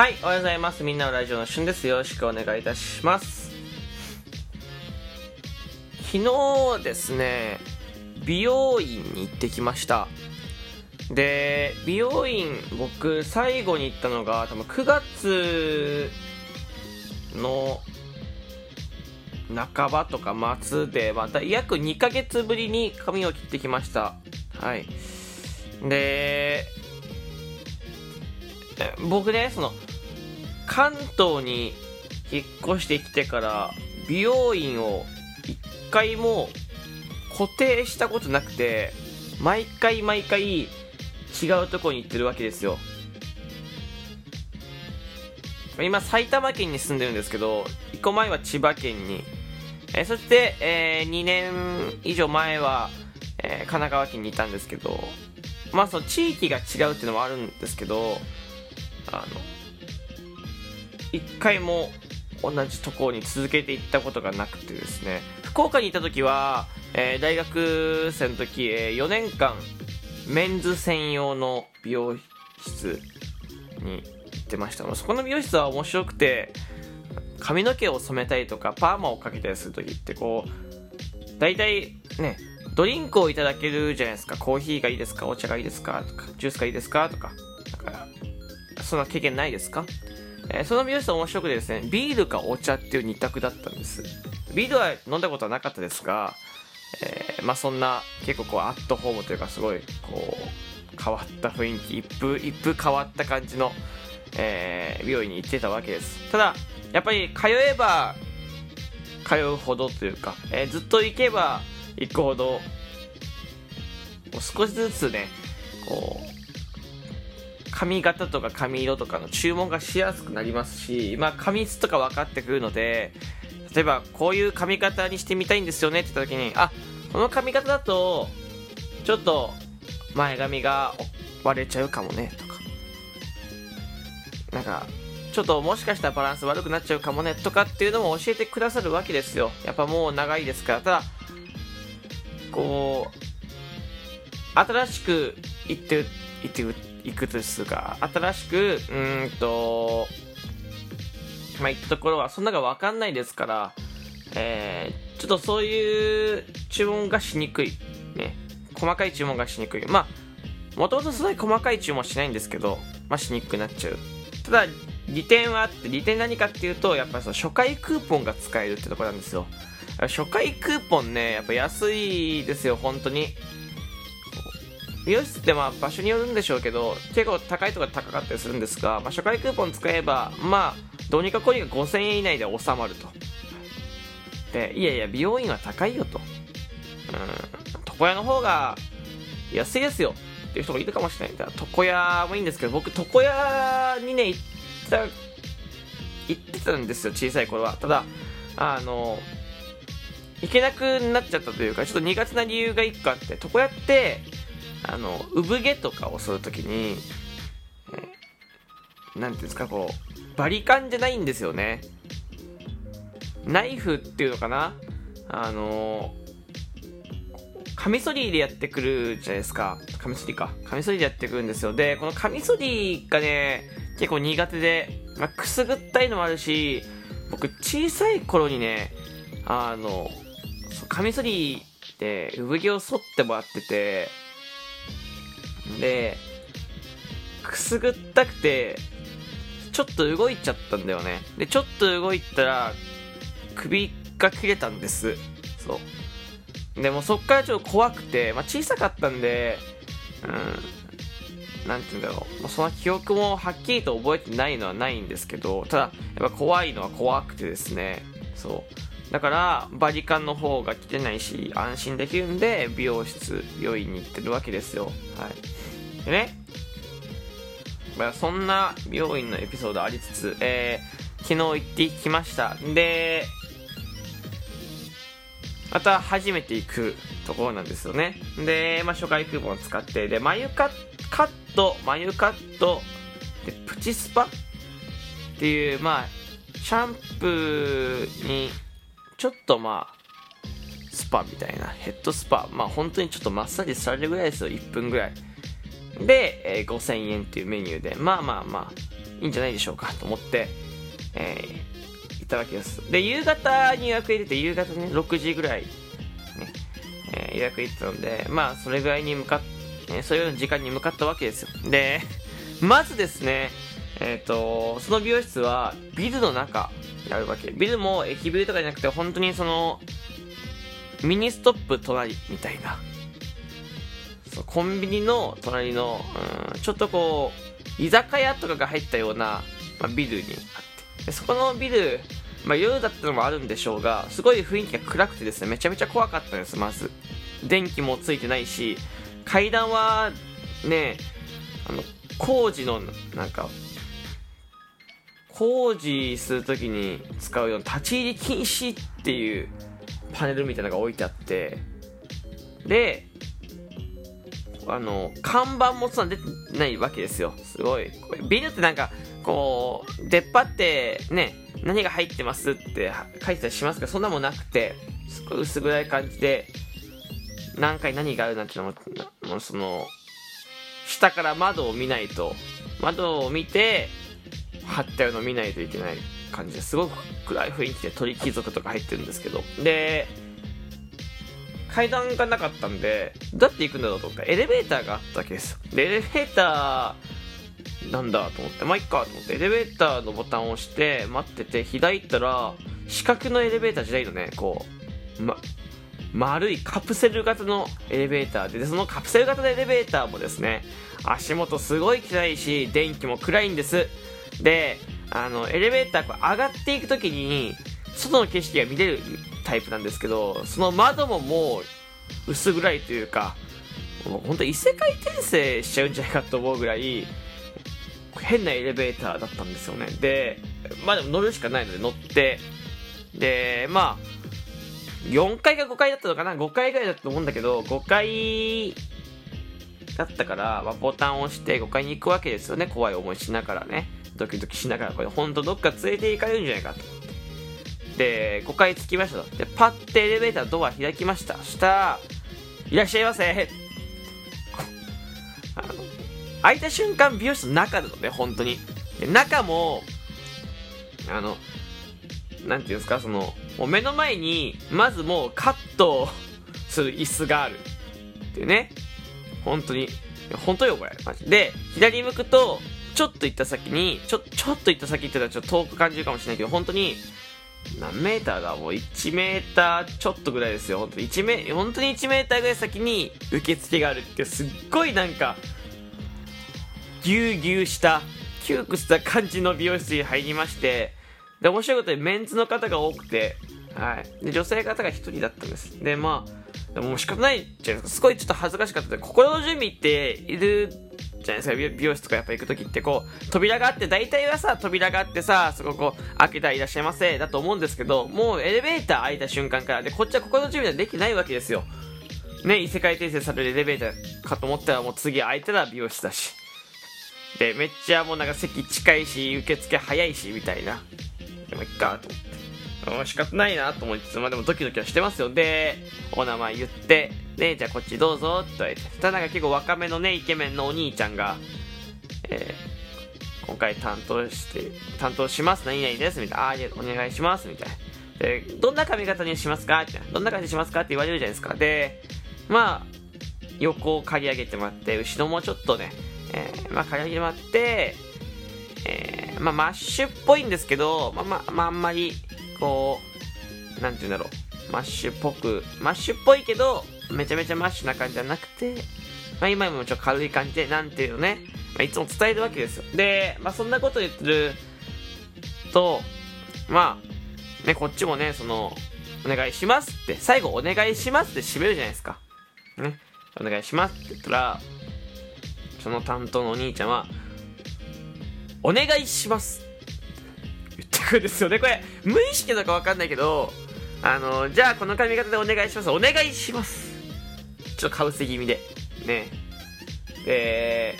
はい、おはようございます。みんなのラジオのしゅんです。よろしくお願いいたします。昨日ですね、美容院に行ってきました。で、美容院、僕、最後に行ったのが、多分9月の半ばとか末で、また約2ヶ月ぶりに髪を切ってきました。はい。で、僕ね、その、関東に引っ越してきてから、美容院を一回も固定したことなくて、毎回毎回違うとこに行ってるわけですよ。今、埼玉県に住んでるんですけど、1個前は千葉県に、えそして、え2年以上前は、えー神奈川県にいたんですけど、まあその地域が違うっていうのもあるんですけど、あの、一回も同じところに続けていったことがなくてですね、福岡にいた時は、えー大学生の時、え4年間、メンズ専用の美容室に行ってました。そこの美容室は面白くて、髪の毛を染めたりとか、パーマをかけたりする時ってこう、大体ね、ドリンクをいただけるじゃないですか。コーヒーがいいですか？お茶がいいですか？とか、ジュースがいいですか？とか。だから、そんな経験ないですか？えーその美容室は面白くてですね、ビールかお茶っていう二択だったんです。ビールは飲んだことはなかったですが、えーまあそんな結構こうアットホームというかすごいこう変わった雰囲気、一風、一風変わった感じの、えー美容院に行ってたわけです。ただ、やっぱり通えば通うほどというか、えーずっと行けば行くほど、少しずつね、こう、髪型とか髪色とかの注文がしやすくなりますし、まあ、髪質とか分かってくるので、例えば、こういう髪型にしてみたいんですよねって言った時に、あ、この髪型だと、ちょっと、前髪が割れちゃうかもね、とか。なんか、ちょっともしかしたらバランス悪くなっちゃうかもね、とかっていうのも教えてくださるわけですよ。やっぱもう長いですから。ただ、こう、新しく行って、行っていくとすが、新しく、うんと、まあ、行ったところは、そんながわかんないですから、えー、ちょっとそういう注文がしにくい。ね。細かい注文がしにくい。まあ、もともとそんなに細かい注文しないんですけど、まあ、しにくくなっちゃう。ただ、利点はあって、利点何かっていうと、やっぱりその初回クーポンが使えるってとこなんですよ。初回クーポンね、やっぱ安いですよ、本当に。美容室ってまあ場所によるんでしょうけど、結構高いところ高かったりするんですが、まあ、初回クーポン使えば、まあ、どうにかこうにか5000円以内で収まると。で、いやいや、美容院は高いよと。うん、床屋の方が安いですよっていう人がいるかもしれない。だから床屋もいいんですけど、僕、床屋にね、行った、行ってたんですよ、小さい頃は。ただ、あの、行けなくなっちゃったというか、ちょっと苦手な理由が一個あって、床屋って、あの、産毛とかをするときに、えーなんていうんですか、こう、バリカンじゃないんですよね。ナイフっていうのかな？あのカミソリでやってくるじゃないですか。カミソリか。カミソリでやってくるんですよ。で、このカミソリがね、結構苦手で、まあ、くすぐったいのもあるし、僕小さい頃にね、あの、カミソリで産毛を剃ってもらってて、で、くすぐったくて、ちょっと動いちゃったんだよね。で、ちょっと動いたら、首が切れたんです。そう。でもそっからちょっと怖くて、まあ、小さかったんで、うん、なんて言うんだろう。その記憶もはっきりと覚えてないのはないんですけど、ただ、やっぱ怖いのは怖くてですね、そう。だから、バリカンの方が来てないし、安心できるんで、美容室、美容院に行ってるわけですよ。はい。でね、そんな美容院のエピソードありつつ、えー、昨日行ってきました。で、また初めて行くところなんですよね。で、まあ、初回クーポンを使って、で、眉カカット、眉カット、で、プチスパっていう、まあ、シャンプーに、ちょっとまあ、スパみたいな、ヘッドスパ、まあ本当にちょっとマッサージされるぐらいですよ、1分ぐらい。で、えー5000円っていうメニューで、まあまあまあ、いいんじゃないでしょうかと思って、えー、行ったわけです。で、夕方に予約入れて、夕方ね、6時ぐらい、ね、えー、予約入れてたので、まあ、それぐらいに向かっ、ね、そういう時間に向かったわけですよ。で、まずですね、えっ、ー、と、その美容室はビルの中にあるわけ。ビルも駅ビルとかじゃなくて、本当にその、ミニストップ隣みたいな。そうコンビニの隣の、うん、ちょっとこう、居酒屋とかが入ったような、まあ、ビルにあってで。そこのビル、まあ、夜だったのもあるんでしょうが、すごい雰囲気が暗くてですね、めちゃめちゃ怖かったんです、まず。電気もついてないし、階段は、ね、あの、工事の、なんか、工事するときに使うような立ち入り禁止っていうパネルみたいなのが置いてあって、で、あの、看板もそんな出てないわけですよ。すごい。これビルってなんか、こう、出っ張ってね、何が入ってますって書いてたりしますけど、そんなもなくて、すごい薄暗い感じで、何回何があるなんていうのも、もうその、下から窓を見ないと、窓を見て、貼ってあるの見ないといけない感じですごく暗い雰囲気で鳥貴族とか入ってるんですけど、で、階段がなかったんで、どうやって行くんだろうと思ったエレベーターがあったわけですで、エレベーター、なんだと思って、まあ、いっかと思って、エレベーターのボタンを押して、待ってて、左行ったら、四角のエレベーターじゃないのね、こう、ま、丸いカプセル型のエレベーターでで、そのカプセル型のエレベーターもですね、足元すごい汚いし、電気も暗いんです。で、あの、エレベーターこう上がっていくときに、外の景色が見れるタイプなんですけど、その窓ももう薄暗いというか、もう本当異世界転生しちゃうんじゃないかと思うぐらい、変なエレベーターだったんですよね。で、まあでも乗るしかないので乗って、で、まあ、4階か5階だったのかな ?5 階ぐらいだったと思うんだけど、5階だったから、まあ、ボタンを押して5階に行くわけですよね。怖い思いしながらね。ドキドキしながら、これ本当どっか連れて行かれるんじゃないかと。で、5階着きましたと。で、パッてエレベータードア開きました。そした、いらっしゃいませ。あの、開いた瞬間、美容室の中なのね、本当に。で、中も、あの、なんていうんですか、その、もう目の前に、まずもうカットする椅子がある。っていうね。本当に。本当よ、これ。マジで、左向くと、ちょっと行った先に、ちょ、ちょっと行った先って言ったらちょっと遠く感じるかもしれないけど、本当に、何メーターだ？もう1メーターちょっとぐらいですよ。本当に1メ、本当に1メーターぐらい先に受付があるってすっごいなんか、ぎゅうぎゅうした、窮屈した感じの美容室に入りまして、で、面白いことにメンズの方が多くて、はい。で、女性方が1人だったんです。で、まあ、でも仕方ないじゃないですか。すごいちょっと恥ずかしかったで、心の準備っているじゃないですか。美容室とかやっぱ行く時ってこう扉があって大体はさ扉があってさそここう開けたらいらっしゃいませだと思うんですけどもうエレベーター開いた瞬間からでこっちは心の準備はできないわけですよ。ね異世界転生されるエレベーターかと思ったらもう次開いたら美容室だし。でめっちゃもうなんか席近いし受付早いしみたいな。でもいっかと思って。仕方ないなと思いつつ、まあでもドキドキはしてますよ。で、お名前言って、で、じゃあこっちどうぞって言われて。ただ結構若めのね、イケメンのお兄ちゃんが、えー、今回担当して、担当します、何々です、みたいな。ああ、お願いします、みたいな。で、どんな髪型にしますか？って、どんな感じにしますか？って言われるじゃないですか。で、まあ、横を刈り上げてもらって、後ろもちょっとね、えー、まあ、刈り上げてもらって、えー、まあ、マッシュっぽいんですけど、まあ、まあ、まあ、あんまり、こう、なんて言うんだろう、マッシュっぽく、マッシュっぽいけど、めちゃめちゃマッシュな感じじゃなくて、まあ今もちょっと軽い感じで、なんていうのね、まあ、いつも伝えるわけですよ。で、まあそんなこと言ってると、まあ、ね、こっちもね、その、お願いしますって、最後お願いしますって締めるじゃないですか。ね。お願いしますって言ったら、その担当のお兄ちゃんは、お願いします言ってくるんですよね。これ、無意識なのかわかんないけど、あの、じゃあこの髪型でお願いします。お願いします。ちょっとかぶせ気味で。ね。で、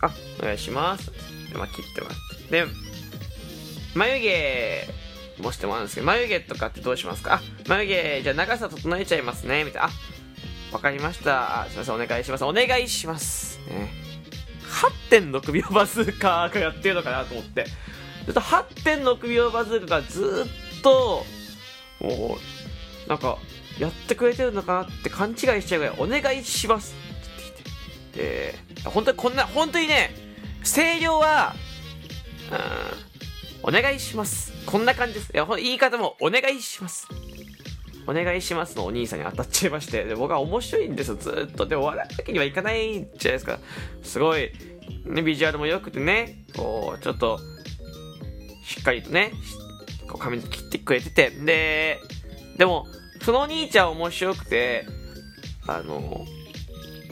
あ、お願いします。まあ、切ってもらって。で、眉毛もしてもらうんですけど、眉毛とかってどうしますか？あ、眉毛、じゃあ長さ整えちゃいますね。みたいな。あ、わかりました。すいません、お願いします。お願いします。ね。8.6秒バズーカーがやってるのかなと思ってずっと8.6秒バズーカーがずっともうなんかやってくれてるのかなって勘違いしちゃうぐらいお願いしますって言ってきてで本当にこんな本当にね声量はうんお願いしますこんな感じですいや言い方もお願いしますお願いしますのお兄さんに当たっちゃいまして、で僕は面白いんですよ、ずっと。でも笑うわけにはいかないじゃないですか。すごい、ね、ビジュアルも良くてね、こう、ちょっと、しっかりとね、こう髪切ってくれてて、で、でも、そのお兄ちゃん面白くて、あの、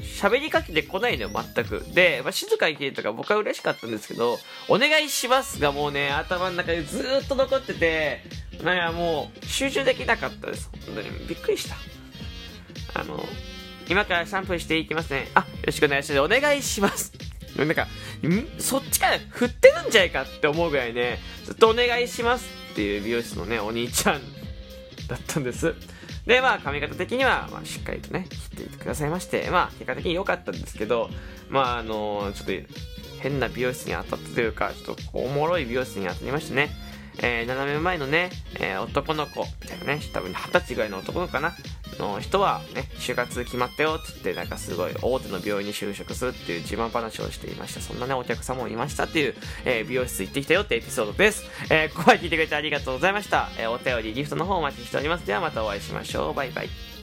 喋りかけてこないのよ、全く。で、まあ、静かに聞いたから僕は嬉しかったんですけど、お願いしますがもうね、頭の中でずっと残ってて、なんかもう、集中できなかったです。本当に。びっくりした。あの、今からシャンプーしていきますね。あ、よろしくお願いします。お願いします。なんか、ん？そっちから振ってるんじゃないかって思うぐらいね、ずっとお願いしますっていう美容室のね、お兄ちゃんだったんです。で、まあ、髪型的には、まあ、しっかりとね、切っていてくださいまして、まあ、結果的に良かったんですけど、まあ、あのー、ちょっと、変な美容室に当たったというか、ちょっとおもろい美容室に当たりましてね、えー、斜め前のね、えー、男の子みたいなね、多分二十歳ぐらいの男の子かな、の人はね、就活決まったよって言って、なんかすごい大手の病院に就職するっていう自慢話をしていました。そんなね、お客様もいましたっていう、えー、美容室行ってきたよってエピソードです。えー、ここまで聞いてくれてありがとうございました。えー、お便り、ギフトの方お待ちしております。ではまたお会いしましょう。バイバイ。